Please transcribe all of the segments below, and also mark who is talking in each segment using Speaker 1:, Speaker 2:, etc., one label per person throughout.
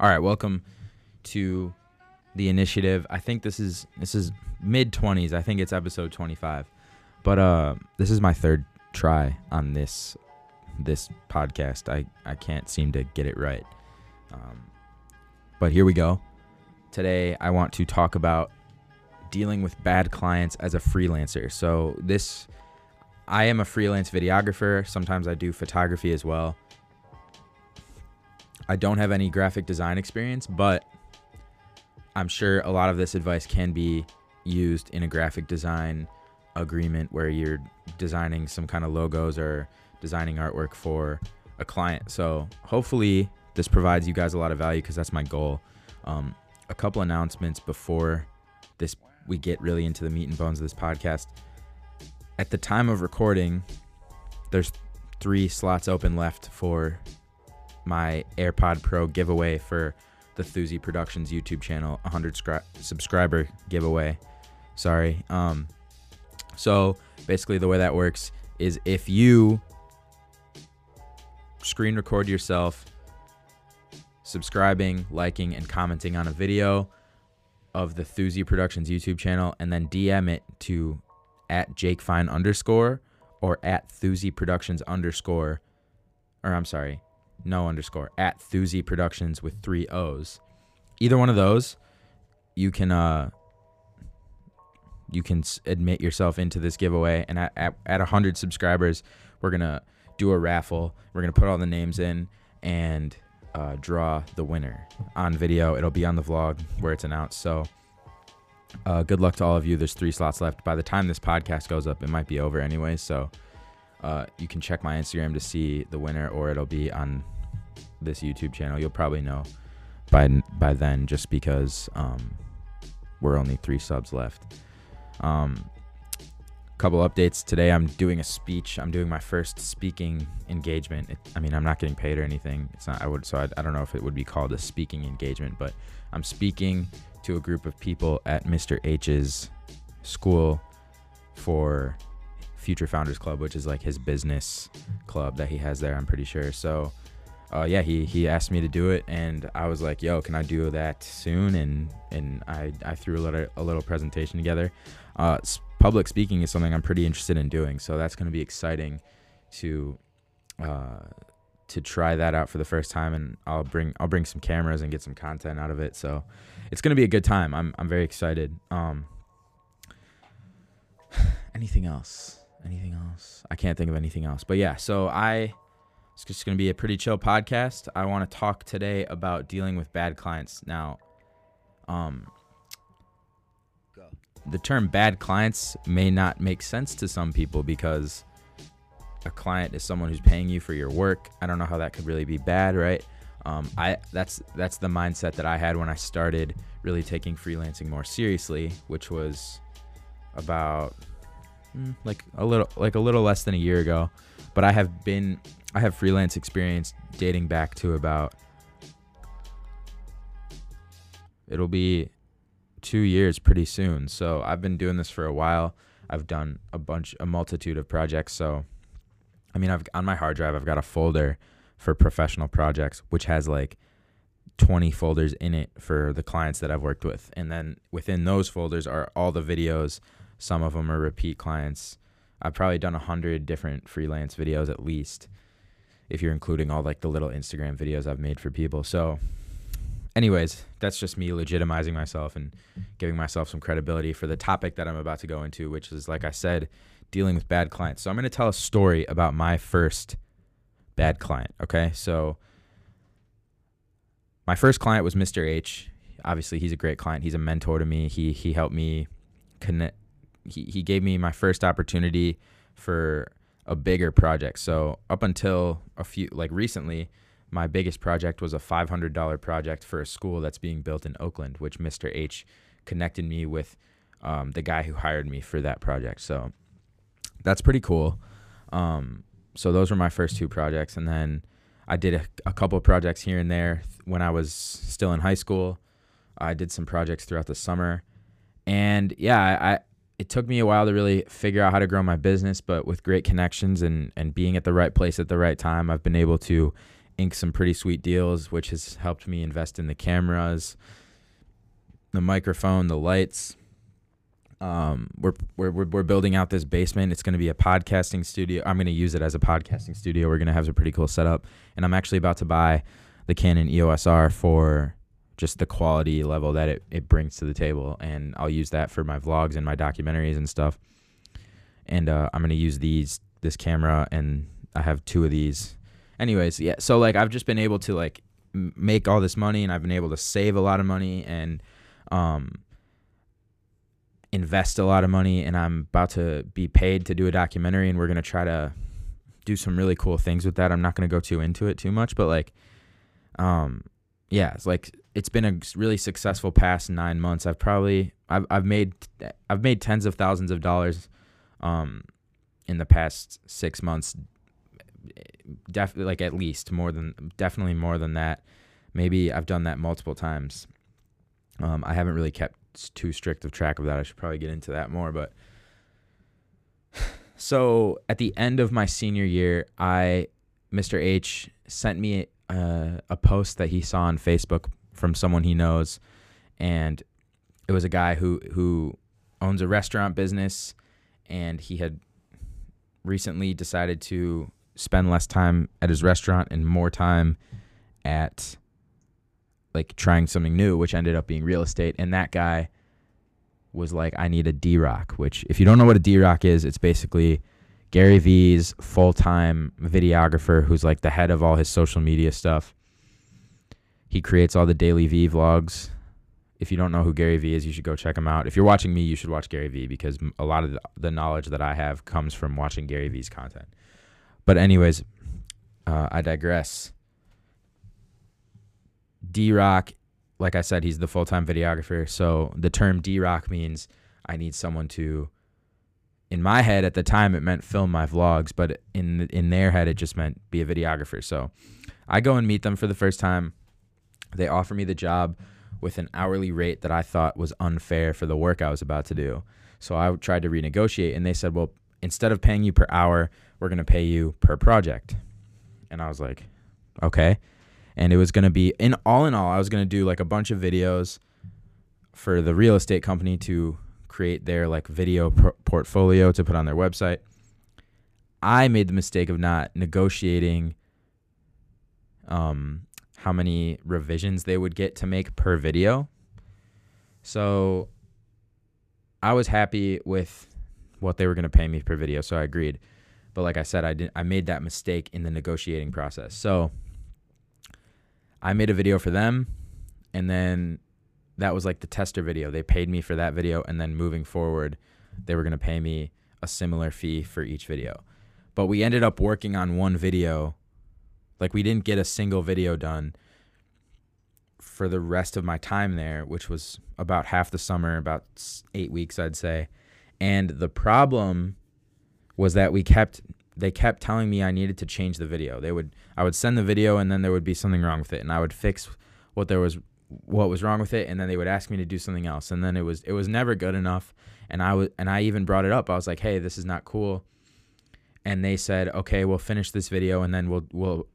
Speaker 1: All right, welcome to the initiative. I think this is this is mid 20s. I think it's episode 25. But uh this is my third try on this this podcast. I I can't seem to get it right. Um but here we go. Today I want to talk about dealing with bad clients as a freelancer. So this I am a freelance videographer. Sometimes I do photography as well. I don't have any graphic design experience, but I'm sure a lot of this advice can be used in a graphic design agreement where you're designing some kind of logos or designing artwork for a client. So hopefully this provides you guys a lot of value because that's my goal. Um, a couple announcements before this we get really into the meat and bones of this podcast. At the time of recording, there's three slots open left for my AirPod Pro giveaway for the Thuzy Productions YouTube channel, 100 scri- subscriber giveaway. Sorry. Um, so basically, the way that works is if you screen record yourself subscribing, liking, and commenting on a video of the Thuzy Productions YouTube channel, and then DM it to at Jake Fine underscore or at Thuzy Productions underscore, or I'm sorry, no underscore at Thuzy Productions with three O's. Either one of those, you can uh you can admit yourself into this giveaway, and at at, at 100 subscribers, we're gonna do a raffle. We're gonna put all the names in and uh, draw the winner on video. It'll be on the vlog where it's announced. So. Uh, good luck to all of you. There's three slots left. By the time this podcast goes up, it might be over anyway. So uh, you can check my Instagram to see the winner, or it'll be on this YouTube channel. You'll probably know by by then, just because um, we're only three subs left. Um, couple updates today. I'm doing a speech. I'm doing my first speaking engagement. It, I mean, I'm not getting paid or anything. It's not. I would. So I, I don't know if it would be called a speaking engagement, but I'm speaking to a group of people at Mr. H's school for Future Founders Club, which is like his business club that he has there. I'm pretty sure. So, uh, yeah, he he asked me to do it, and I was like, "Yo, can I do that soon?" And and I I threw a little a little presentation together. Uh, public speaking is something I'm pretty interested in doing, so that's going to be exciting to uh, to try that out for the first time, and I'll bring I'll bring some cameras and get some content out of it. So it's going to be a good time. I'm I'm very excited. Um, anything else? Anything else? I can't think of anything else. But yeah, so I it's just going to be a pretty chill podcast. I want to talk today about dealing with bad clients. Now, um the term bad clients may not make sense to some people because a client is someone who's paying you for your work. I don't know how that could really be bad, right? Um, I that's that's the mindset that I had when I started really taking freelancing more seriously, which was about Mm. like a little like a little less than a year ago. But I have been I have freelance experience dating back to about it'll be two years pretty soon. So I've been doing this for a while. I've done a bunch, a multitude of projects. So, I mean, I've on my hard drive, I've got a folder for professional projects, which has like 20 folders in it for the clients that I've worked with. And then within those folders are all the videos. Some of them are repeat clients. I've probably done a hundred different freelance videos at least, if you're including all like the little Instagram videos I've made for people. So, anyways, that's just me legitimizing myself and giving myself some credibility for the topic that I'm about to go into, which is, like I said, dealing with bad clients. So I'm going to tell a story about my first bad client. Okay. So my first client was Mr. H. Obviously, he's a great client. He's a mentor to me. He, he helped me connect. He, he gave me my first opportunity for a bigger project. So up until a few, like recently, my biggest project was a $500 project for a school that's being built in Oakland, which Mr. H connected me with um, the guy who hired me for that project. So that's pretty cool. Um, so those were my first two projects, and then I did a, a couple of projects here and there when I was still in high school. I did some projects throughout the summer, and yeah, I it took me a while to really figure out how to grow my business, but with great connections and and being at the right place at the right time, I've been able to ink some pretty sweet deals, which has helped me invest in the cameras, the microphone, the lights. Um, we're, we're, we're, building out this basement. It's going to be a podcasting studio. I'm going to use it as a podcasting studio. We're going to have a pretty cool setup. And I'm actually about to buy the Canon EOS R for just the quality level that it, it brings to the table. And I'll use that for my vlogs and my documentaries and stuff. And uh, I'm going to use these, this camera, and I have two of these. Anyways, yeah. So, like, I've just been able to, like, m- make all this money and I've been able to save a lot of money and, um, invest a lot of money and I'm about to be paid to do a documentary and we're going to try to do some really cool things with that. I'm not going to go too into it too much, but like um yeah, it's like it's been a really successful past 9 months. I've probably I've I've made I've made tens of thousands of dollars um in the past 6 months definitely like at least more than definitely more than that. Maybe I've done that multiple times. Um, I haven't really kept too strict of track of that. I should probably get into that more. But so at the end of my senior year, I Mr. H sent me a, a post that he saw on Facebook from someone he knows, and it was a guy who who owns a restaurant business, and he had recently decided to spend less time at his restaurant and more time at like trying something new, which ended up being real estate. And that guy was like, I need a D Rock, which, if you don't know what a D Rock is, it's basically Gary Vee's full time videographer who's like the head of all his social media stuff. He creates all the daily V vlogs. If you don't know who Gary Vee is, you should go check him out. If you're watching me, you should watch Gary Vee because a lot of the knowledge that I have comes from watching Gary Vee's content. But, anyways, uh, I digress. D Rock, like I said, he's the full time videographer. So the term D Rock means I need someone to. In my head at the time, it meant film my vlogs, but in in their head, it just meant be a videographer. So I go and meet them for the first time. They offered me the job with an hourly rate that I thought was unfair for the work I was about to do. So I tried to renegotiate, and they said, "Well, instead of paying you per hour, we're going to pay you per project." And I was like, "Okay." and it was going to be in all in all I was going to do like a bunch of videos for the real estate company to create their like video portfolio to put on their website. I made the mistake of not negotiating um how many revisions they would get to make per video. So I was happy with what they were going to pay me per video, so I agreed. But like I said, I did I made that mistake in the negotiating process. So I made a video for them, and then that was like the tester video. They paid me for that video, and then moving forward, they were gonna pay me a similar fee for each video. But we ended up working on one video. Like we didn't get a single video done for the rest of my time there, which was about half the summer, about eight weeks, I'd say. And the problem was that we kept they kept telling me I needed to change the video. They would I would send the video and then there would be something wrong with it and I would fix what there was what was wrong with it and then they would ask me to do something else and then it was it was never good enough and I was and I even brought it up. I was like, "Hey, this is not cool." And they said, "Okay, we'll finish this video and then we'll we'll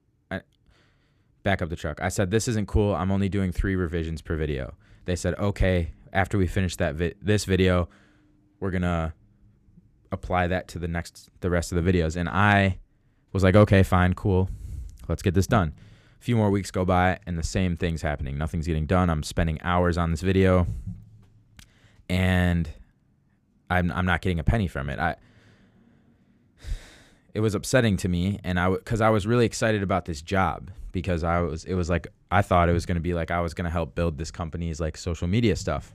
Speaker 1: back up the truck." I said, "This isn't cool. I'm only doing 3 revisions per video." They said, "Okay, after we finish that vi- this video, we're going to apply that to the next the rest of the videos. And I was like, okay, fine, cool. Let's get this done. A few more weeks go by and the same thing's happening. Nothing's getting done. I'm spending hours on this video and I'm I'm not getting a penny from it. I it was upsetting to me and I cuz I was really excited about this job because I was it was like I thought it was going to be like I was going to help build this company's like social media stuff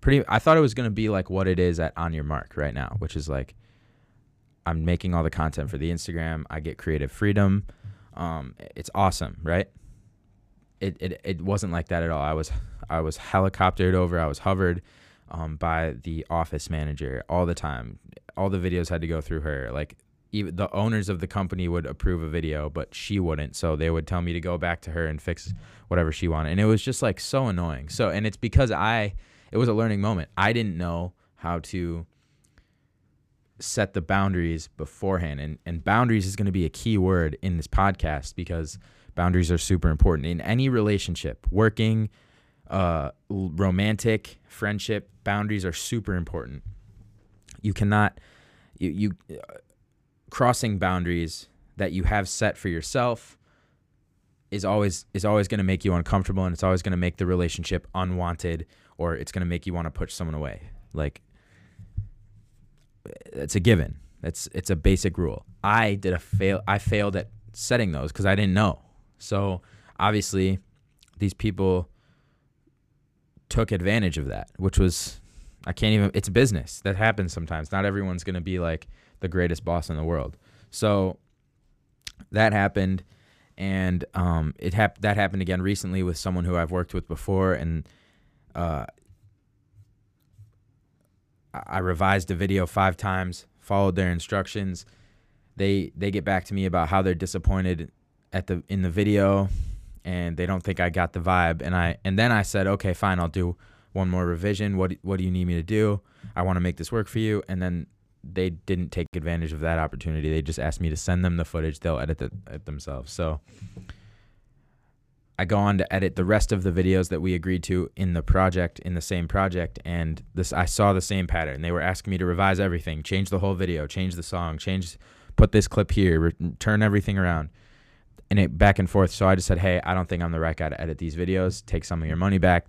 Speaker 1: pretty I thought it was going to be like what it is at On Your Mark right now, which is like I'm making all the content for the Instagram. I get creative freedom. Um, it's awesome, right? It, it it wasn't like that at all. I was I was helicoptered over. I was hovered um, by the office manager all the time. All the videos had to go through her. Like even the owners of the company would approve a video, but she wouldn't. So they would tell me to go back to her and fix whatever she wanted. And it was just like so annoying. So and it's because I it was a learning moment. I didn't know how to set the boundaries beforehand and and boundaries is going to be a key word in this podcast because Boundaries are super important in any relationship, working, uh, romantic, friendship. Boundaries are super important. You cannot, you, you crossing boundaries that you have set for yourself is always is always going to make you uncomfortable and it's always going to make the relationship unwanted or it's going to make you want to push someone away. Like it's a given. It's it's a basic rule. I did a fail i failed at setting those cuz i didn't know. So obviously these people took advantage of that which was i can't even it's business. That happens sometimes. Not everyone's going to be like the greatest boss in the world so that happened and um, it hap- that happened again recently with someone who I've worked with before, and uh, I revised a video five times, followed their instructions. They they get back to me about how they're disappointed at the in the video, and they don't think I got the vibe. And I and then I said, okay, fine, I'll do one more revision. What what do you need me to do? I want to make this work for you. And then they didn't take advantage of that opportunity. They just asked me to send them the footage. They'll edit it themselves. So I go on to edit the rest of the videos that we agreed to in the project, in the same project, and this I saw the same pattern. They were asking me to revise everything, change the whole video, change the song, change, put this clip here, re- turn everything around, and it back and forth. So I just said, hey, I don't think I'm the right guy to edit these videos. Take some of your money back.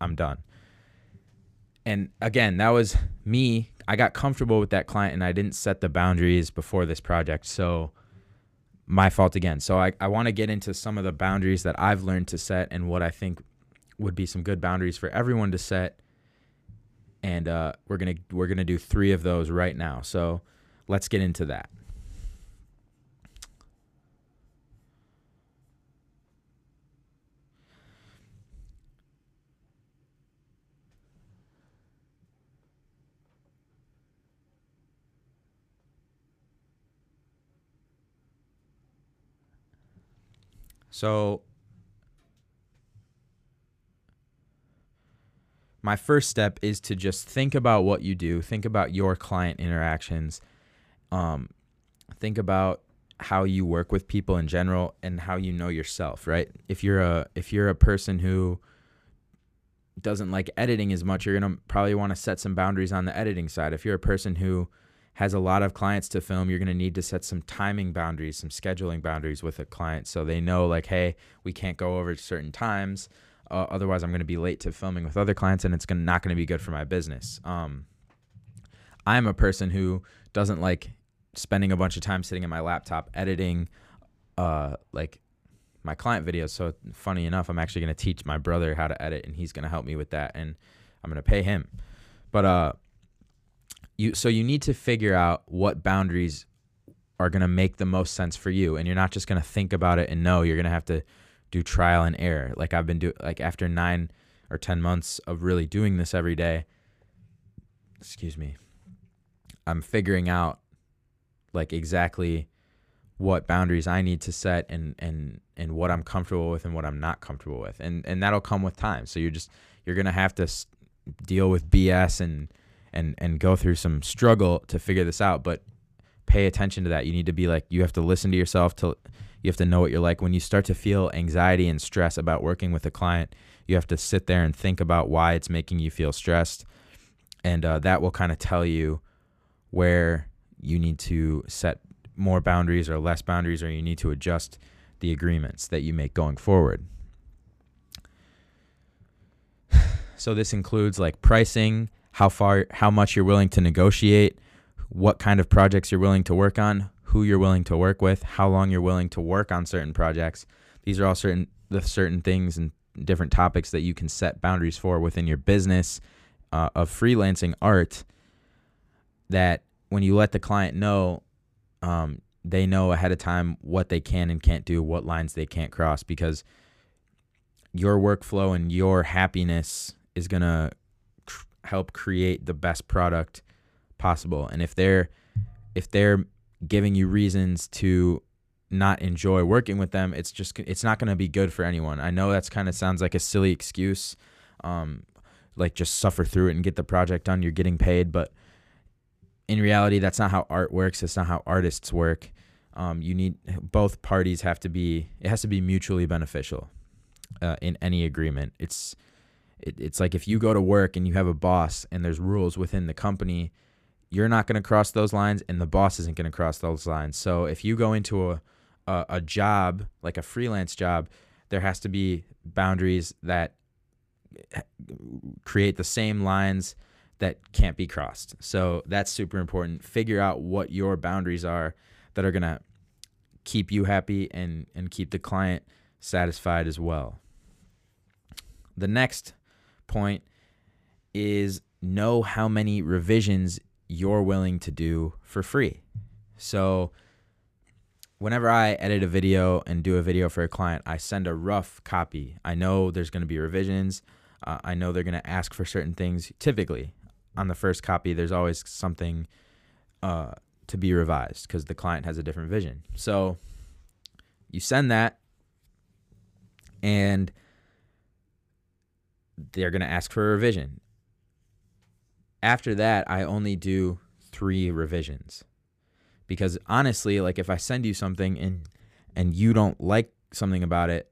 Speaker 1: I'm done. And again, that was me I got comfortable with that client and I didn't set the boundaries before this project. So my fault again. So I, I want to get into some of the boundaries that I've learned to set and what I think would be some good boundaries for everyone to set. And uh, we're gonna we're gonna do three of those right now. So let's get into that. So my first step is to just think about what you do, think about your client interactions, um, think about how you work with people in general and how you know yourself, right? If you're a if you're a person who doesn't like editing as much, you're gonna probably want to set some boundaries on the editing side. If you're a person who has a lot of clients to film, you're going to need to set some timing boundaries, some scheduling boundaries with a client so they know, like, hey, we can't go over certain times. Uh, otherwise, I'm going to be late to filming with other clients and it's gonna, not going to be good for my business. Um, I'm a person who doesn't like spending a bunch of time sitting at my laptop editing uh, like my client videos. So, funny enough, I'm actually going to teach my brother how to edit and he's going to help me with that and I'm going to pay him. But, uh, you so you need to figure out what boundaries are going to make the most sense for you and you're not just going to think about it and know you're going to have to do trial and error. Like i've been doing like after 9 or 10 months of really doing this every day excuse me i'm figuring out like exactly what boundaries i need to set and and and what i'm comfortable with and what i'm not comfortable with. And and that'll come with time. So you're just you're going to have to deal with bs and and and go through some struggle to figure this out but pay attention to that. You need to be like you have to listen to yourself to you have to know what you're like. When you start to feel anxiety and stress about working with a client you have to sit there and think about why it's making you feel stressed. And uh, that will kind of tell you where you need to set more boundaries or less boundaries or you need to adjust the agreements that you make going forward. So this includes like pricing how far how much you're willing to negotiate, what kind of projects you're willing to work on, who you're willing to work with, how long you're willing to work on certain projects. These are all certain the certain things and different topics that you can set boundaries for within your business uh, of freelancing art. That when you let the client know, um, they know ahead of time what they can and can't do, what lines they can't cross, because your workflow and your happiness is gonna help create the best product possible. And if they're if they're giving you reasons to not enjoy working with them, it's just it's not going to be good for anyone. I know that's kind of sounds like a silly excuse, um, like just suffer through it and get the project done. You're getting paid, but in reality, that's not how art works. It's not how artists work. Um, you need both parties have to be. It has to be mutually beneficial uh, in any agreement. It's it, it's like if you go to work and you have a boss and there's rules within the company, you're not going to cross those lines, and the boss isn't going to cross those lines. So if you go into a, a a job like a freelance job, there has to be boundaries that eh, create the same lines that can't be crossed. So that's super important. Figure out what your boundaries are that are going to keep you happy and and keep the client satisfied as well. The next point is know how many revisions you're willing to do for free. So whenever I edit a video and do a video for a client, I send a rough copy. I know there's going to be revisions. Uh, I know they're going to ask for certain things. Typically, on the first copy, there's always something uh, to be revised because the client has a different vision. So you send that, and they're going to ask for a revision. After that, I only do three revisions. Because honestly, like if I send you something and and you don't like something about it,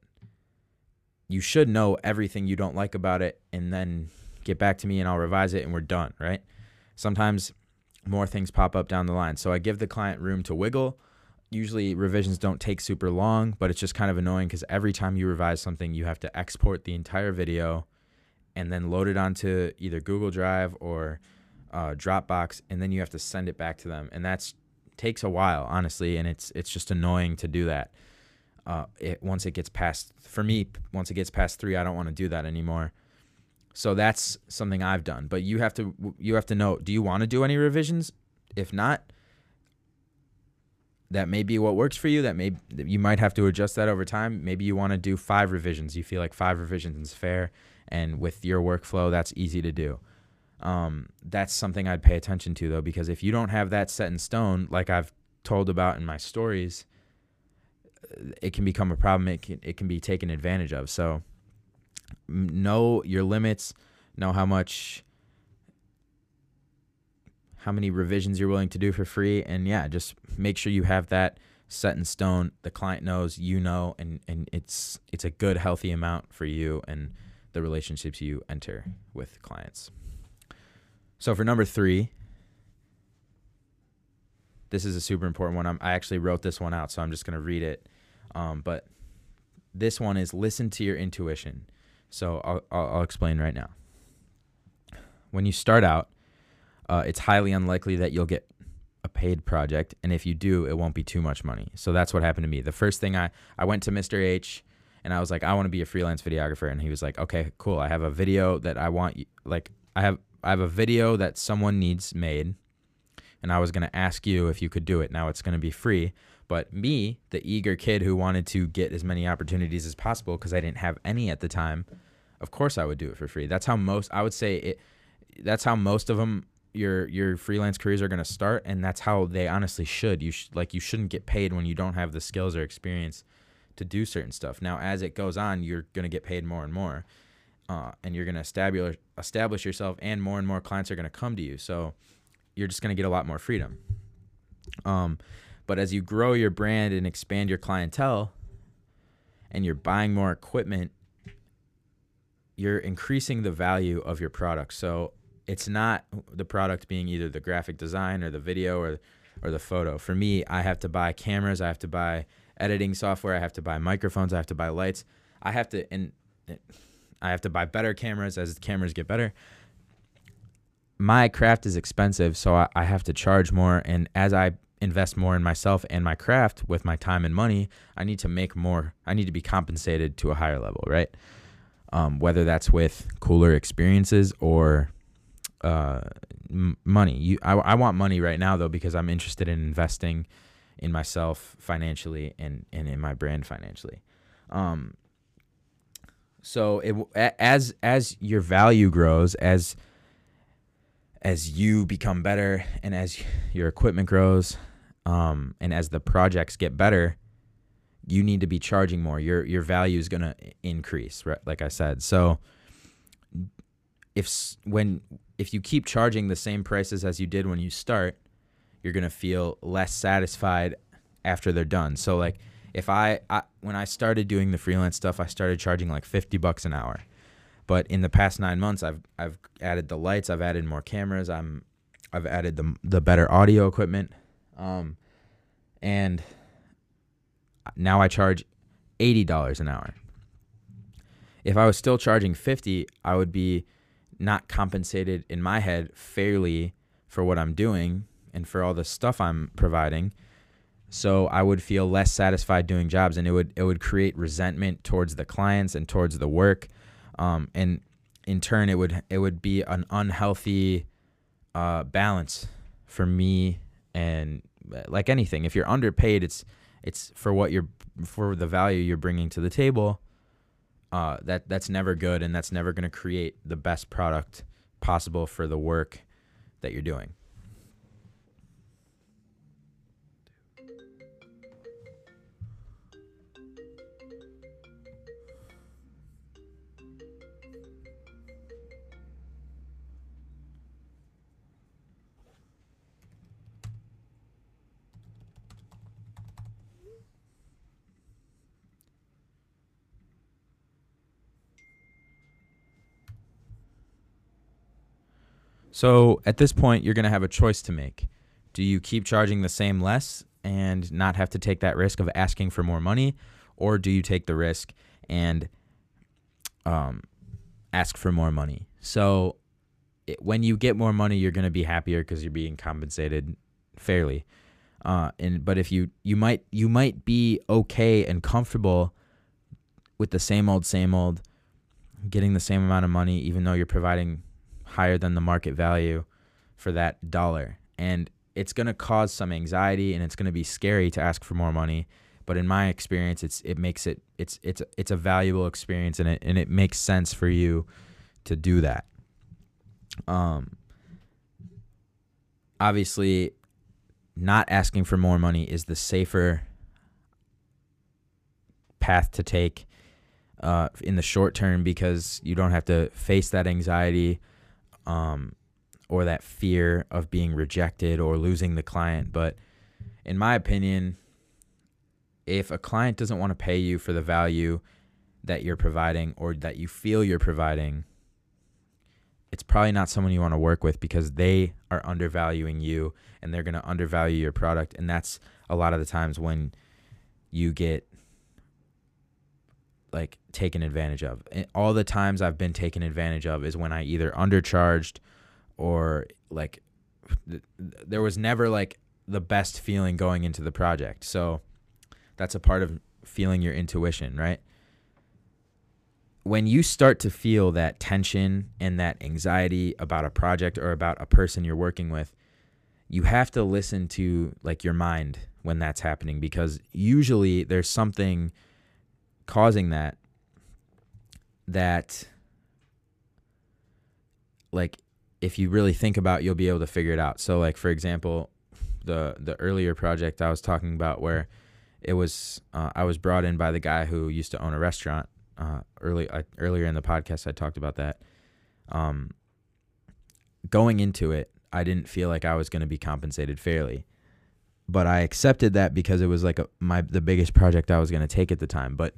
Speaker 1: you should know everything you don't like about it and then get back to me and I'll revise it and we're done, right? Sometimes more things pop up down the line. So I give the client room to wiggle. Usually revisions don't take super long, but it's just kind of annoying because every time you revise something, you have to export the entire video and then load it onto either Google Drive or uh, Dropbox, and then you have to send it back to them, and that's takes a while, honestly, and it's it's just annoying to do that. Uh, it once it gets past for me, once it gets past three, I don't want to do that anymore. So that's something I've done. But you have to you have to know: do you want to do any revisions? If not, that may be what works for you. That may you might have to adjust that over time. Maybe you want to do five revisions. You feel like five revisions is fair, and with your workflow that's easy to do. Um, that's something i'd pay attention to though because if you don't have that set in stone like i've told about in my stories it can become a problem it can, it can be taken advantage of. So know your limits know how much how many revisions you're willing to do for free and yeah just make sure you have that set in stone. The client knows you know and and it's it's a good healthy amount for you and the relationships you enter with clients. So for number three, this is a super important one. I'm, i actually wrote this one out, so I'm just going to read it. Um, but this one is listen to your intuition. So I'll, I'll, I'll explain right now. When you start out, uh, it's highly unlikely that you'll get a paid project, and if you do, it won't be too much money. So that's what happened to me. The first thing I I went to Mr. H and I was like, I want to be a freelance videographer. And he was like, okay, cool. I have a video that I want, you, like, I have, I have a video that someone needs made, and I was gonna ask you if you could do it. Now it's gonna be free. But me, the eager kid who wanted to get as many opportunities as possible because I didn't have any at the time, of course I would do it for free. That's how most I would say it. That's how most of them your your freelance careers are going to start and that's how they honestly should you should like you shouldn't get paid when you don't have the skills or experience to do certain stuff. Now, as it goes on, you're going to get paid more and more, uh, and you're going to establish establish yourself, and more and more clients are going to come to you. So you're just going to get a lot more freedom. Um, but as you grow your brand and expand your clientele, and you're buying more equipment, you're increasing the value of your product. So it's not the product being either the graphic design or the video or or the photo. For me, I have to buy cameras, I have to buy editing software. I have to buy microphones. I have to buy lights. I have to and I have to buy better cameras as the cameras get better. My craft is expensive, so I, I have to charge more. And as I invest more in myself and my craft with my time and money, I need to make more. I need to be compensated to a higher level, right? Um, whether that's with cooler experiences or uh, m- money. You, I, I want money right now though because I'm interested in investing in myself financially and, and in my brand financially. Um, so it, as as your value grows, as as you become better, and as your equipment grows, um, and as the projects get better, you need to be charging more. Your your value is gonna increase, right? Like I said. So if when if you keep charging the same prices as you did when you start, you're going to feel less satisfied after they're done. So like if I, I when I started doing the freelance stuff, I started charging like 50 bucks an hour. But in the past 9 months I've I've added the lights, I've added more cameras, I'm I've added the the better audio equipment. Um and now I charge $80 an hour. If I was still charging 50, I would be not compensated in my head fairly for what I'm doing and for all the stuff I'm providing. So I would feel less satisfied doing jobs, and it would it would create resentment towards the clients and towards the work, um, and in turn it would it would be an unhealthy uh, balance for me. And like anything, if you're underpaid, it's it's for what you're for the value you're bringing to the table. Uh, that that's never good, and that's never going to create the best product possible for the work that you're doing. So at this point, you're going to have a choice to make. Do you keep charging the same less and not have to take that risk of asking for more money, or do you take the risk and um, ask for more money? So it, when you get more money, you're going to be happier because you're being compensated fairly. Uh, and but if you you might you might be okay and comfortable with the same old same old, getting the same amount of money, even though you're providing higher than the market value for that dollar. And it's going to cause some anxiety and it's going to be scary to ask for more money. But in my experience, it's it makes it it's it's it's a valuable experience and it and it makes sense for you to do that. Um obviously not asking for more money is the safer path to take uh, in the short term because you don't have to face that anxiety um, or that fear of being rejected or losing the client. But in my opinion, if a client doesn't want to pay you for the value that you're providing or that you feel you're providing, it's probably not someone you want to work with because they are undervaluing you and they're going to undervalue your product. And that's a lot of the times when you get like taken advantage of. And all the times I've been taken advantage of is when I either undercharged or like th- there was never like the best feeling going into the project. So that's a part of feeling your intuition, right? When you start to feel that tension and that anxiety about a project or about a person you're working with, you have to listen to like your mind when that's happening because usually there's something causing that that like if you really think about you'll be able to figure it out. So like for example the the earlier project i was talking about where it was uh, i was brought in by the guy who used to own a restaurant uh, early uh, earlier in the podcast i talked about that. Um, going into it i didn't feel like i was going to be compensated fairly but i accepted that because it was like a, my the biggest project i was going to take at the time. But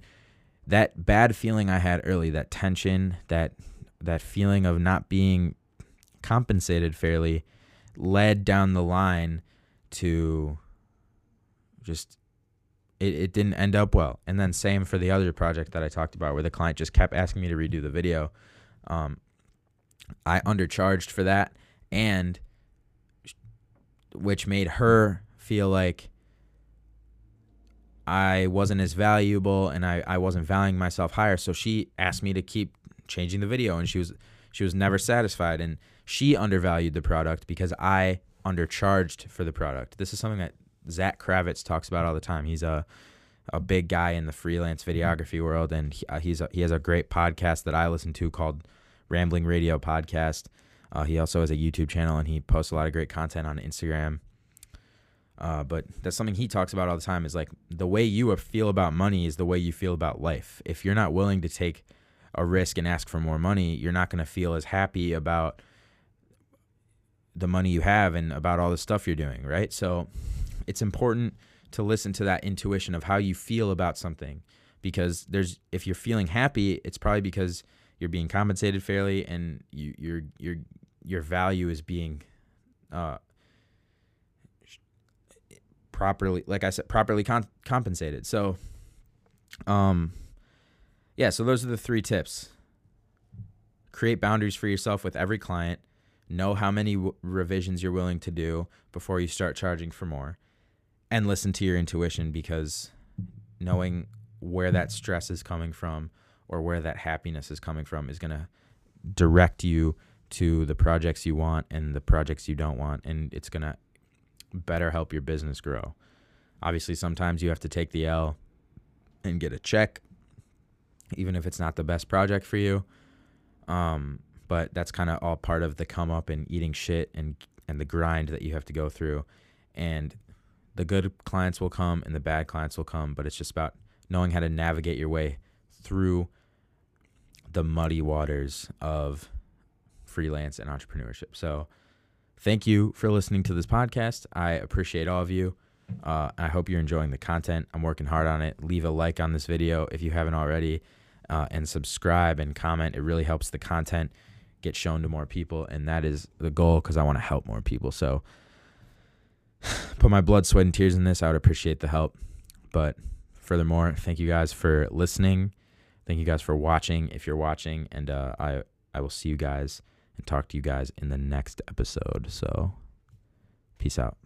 Speaker 1: that bad feeling I had early, that tension, that that feeling of not being compensated fairly led down the line to just it, it didn't end up well. And then same for the other project that I talked about where the client just kept asking me to redo the video. Um, I undercharged for that and which made her feel like I wasn't as valuable and I, I wasn't valuing myself higher. So she asked me to keep changing the video and she was she was never satisfied and she undervalued the product because I undercharged for the product. This is something that Zach Kravitz talks about all the time. He's a a big guy in the freelance videography world and he, uh, he's a, he has a great podcast that I listen to called Rambling Radio Podcast. Uh, he also has a YouTube channel and he posts a lot of great content on Instagram. Uh, but that's something he talks about all the time is like the way you feel about money is the way you feel about life. If you're not willing to take a risk and ask for more money, you're not going to feel as happy about the money you have and about all the stuff you're doing, right? So it's important to listen to that intuition of how you feel about something because there's if you're feeling happy it's probably because you're being compensated fairly and you, your your your value is being uh, properly like I said properly con- compensated. So um yeah so those are the three tips. Create boundaries for yourself with every client. Know how many w- revisions you're willing to do before you start charging for more. And listen to your intuition because knowing where that stress is coming from or where that happiness is coming from is going to direct you to the projects you want and the projects you don't want. And it's going to better help your business grow. Obviously sometimes you have to take the l and get a check even if it's not the best project for you. Um, but that's kind of all part of the come up and eating shit and and the grind that you have to go through. And the good clients will come and the bad clients will come but it's just about knowing how to navigate your way through the muddy waters of freelance and entrepreneurship. So thank you for listening to this podcast. I appreciate all of you. Uh, i hope you're enjoying the content. I'm working hard on it. Leave a like on this video if you haven't already uh, and subscribe and comment. It really helps the content get shown to more people and that is the goal because i want to help more people. So put my blood sweat and tears in this. I would appreciate the help. But furthermore thank you guys for listening. Thank you guys for watching if you're watching and uh, i i will see you guys and talk to you guys in the next episode. So peace out